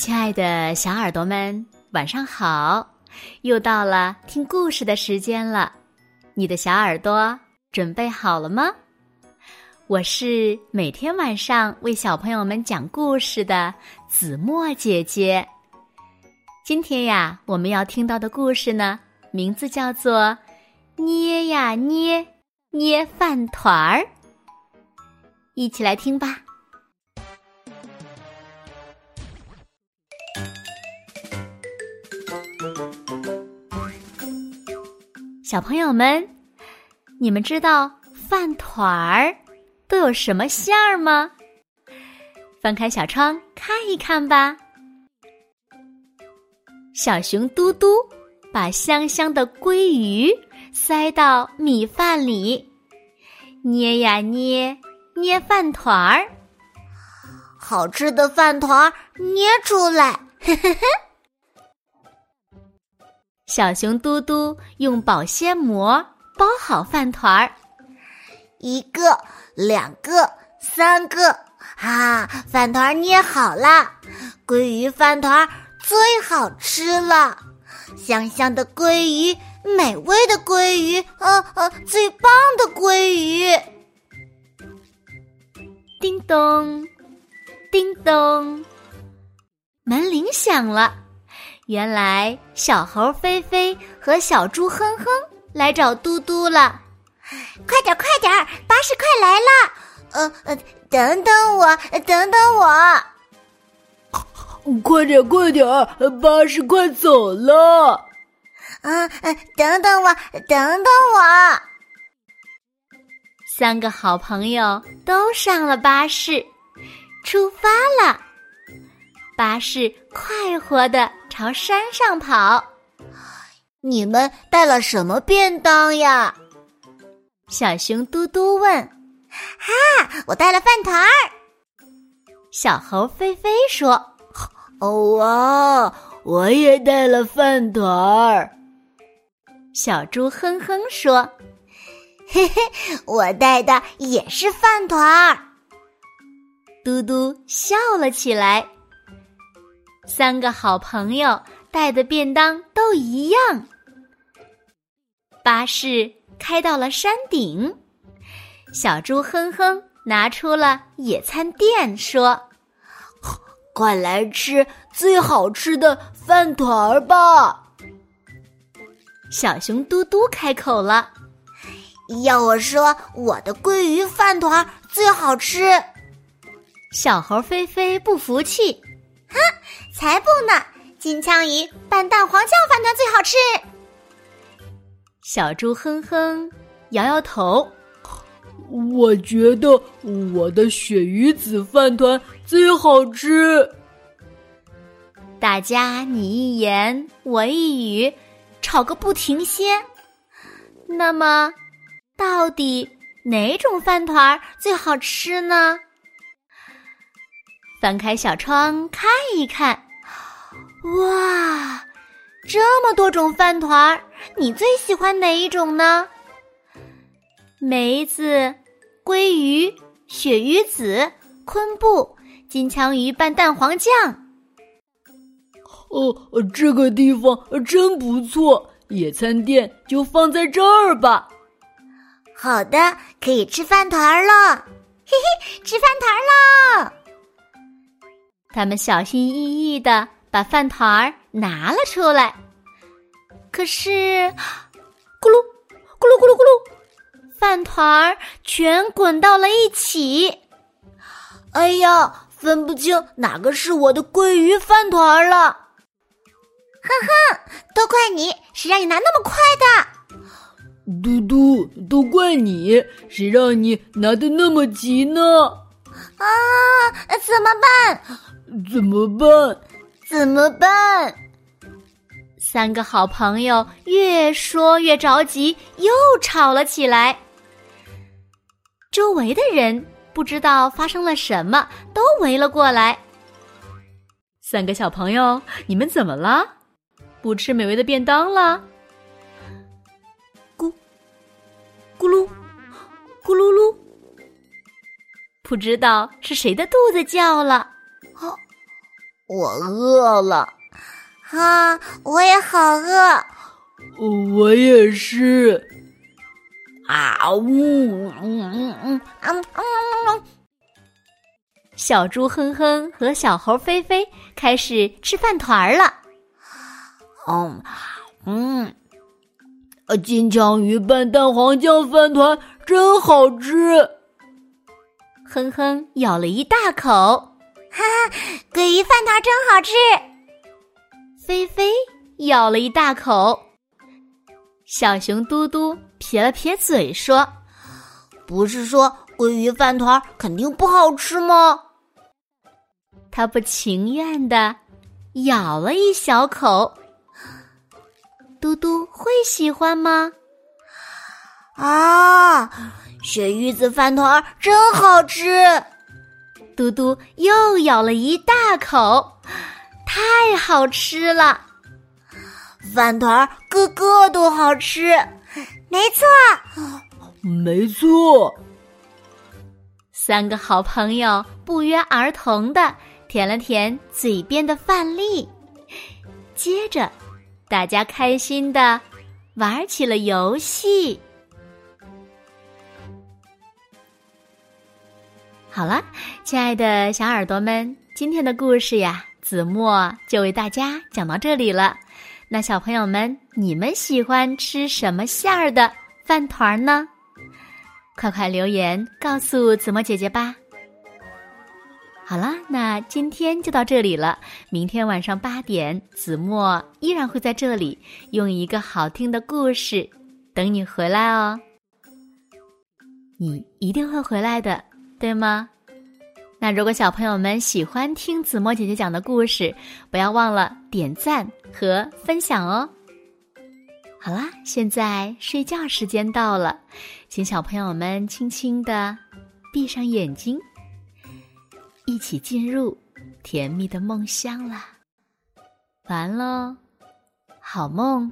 亲爱的小耳朵们，晚上好！又到了听故事的时间了，你的小耳朵准备好了吗？我是每天晚上为小朋友们讲故事的子墨姐姐。今天呀，我们要听到的故事呢，名字叫做《捏呀捏捏饭团儿》，一起来听吧。小朋友们，你们知道饭团儿都有什么馅儿吗？翻开小窗看一看吧。小熊嘟嘟把香香的鲑鱼塞到米饭里，捏呀捏，捏饭团儿。好吃的饭团儿捏出来，呵呵呵。小熊嘟嘟用保鲜膜包好饭团儿，一个、两个、三个，啊，饭团捏好了。鲑鱼饭团最好吃了，香香的鲑鱼，美味的鲑鱼，呃呃，最棒的鲑鱼。叮咚，叮咚，门铃响了。原来小猴菲菲和小猪哼哼来找嘟嘟了，快点快点，巴士快来了！呃呃，等等我，等等我，快点快点，巴士快走了！嗯嗯，等等我，等等我。三个好朋友都上了巴士，出发了。巴士快活的。朝山上跑，你们带了什么便当呀？小熊嘟嘟问。哈，我带了饭团儿。小猴菲菲说。哦哇，我也带了饭团儿。小猪哼哼说。嘿嘿，我带的也是饭团儿。嘟嘟笑了起来。三个好朋友带的便当都一样。巴士开到了山顶，小猪哼哼拿出了野餐垫，说：“快来吃最好吃的饭团儿吧！”小熊嘟嘟开口了：“要我说，我的鲑鱼饭团最好吃。”小猴菲菲不服气。哼，才不呢！金枪鱼拌蛋黄酱饭团最好吃。小猪哼哼摇摇头，我觉得我的鳕鱼子饭团最好吃。大家你一言我一语，吵个不停歇。那么，到底哪种饭团最好吃呢？翻开小窗看一看，哇，这么多种饭团儿，你最喜欢哪一种呢？梅子、鲑鱼、鳕鱼子、昆布、金枪鱼拌蛋黄酱。哦，这个地方真不错，野餐垫就放在这儿吧。好的，可以吃饭团儿了，嘿嘿，吃饭团儿了。他们小心翼翼的把饭团儿拿了出来，可是，咕噜咕噜咕噜咕噜，饭团儿全滚到了一起。哎呀，分不清哪个是我的鲑鱼饭团儿了！哼哼，都怪你，谁让你拿那么快的？嘟嘟，都怪你，谁让你拿的那么急呢？啊，怎么办？怎么办？怎么办？三个好朋友越说越着急，又吵了起来。周围的人不知道发生了什么，都围了过来。三个小朋友，你们怎么了？不吃美味的便当了？咕咕噜咕噜噜，不知道是谁的肚子叫了。我饿了，啊，我也好饿，我也是。啊呜，嗯嗯嗯嗯嗯。小猪哼哼和小猴菲菲开始吃饭团了。嗯嗯，金枪鱼拌蛋黄酱饭团真好吃。哼哼咬了一大口，哈哈，鲑鱼饭团真好吃。菲菲咬了一大口，小熊嘟嘟撇了撇嘴说：“不是说鲑鱼饭团肯定不好吃吗？”他不情愿的咬了一小口。嘟嘟会喜欢吗？啊！鳕鱼子饭团真好吃，嘟嘟又咬了一大口，太好吃了！饭团个个都好吃，没错，没错。三个好朋友不约而同的舔了舔嘴边的饭粒，接着大家开心的玩起了游戏。好了，亲爱的小耳朵们，今天的故事呀，子墨就为大家讲到这里了。那小朋友们，你们喜欢吃什么馅儿的饭团呢？快快留言告诉子墨姐姐吧。好了，那今天就到这里了。明天晚上八点，子墨依然会在这里，用一个好听的故事等你回来哦。你一定会回来的。对吗？那如果小朋友们喜欢听子墨姐姐讲的故事，不要忘了点赞和分享哦。好啦，现在睡觉时间到了，请小朋友们轻轻的闭上眼睛，一起进入甜蜜的梦乡啦。完喽，好梦。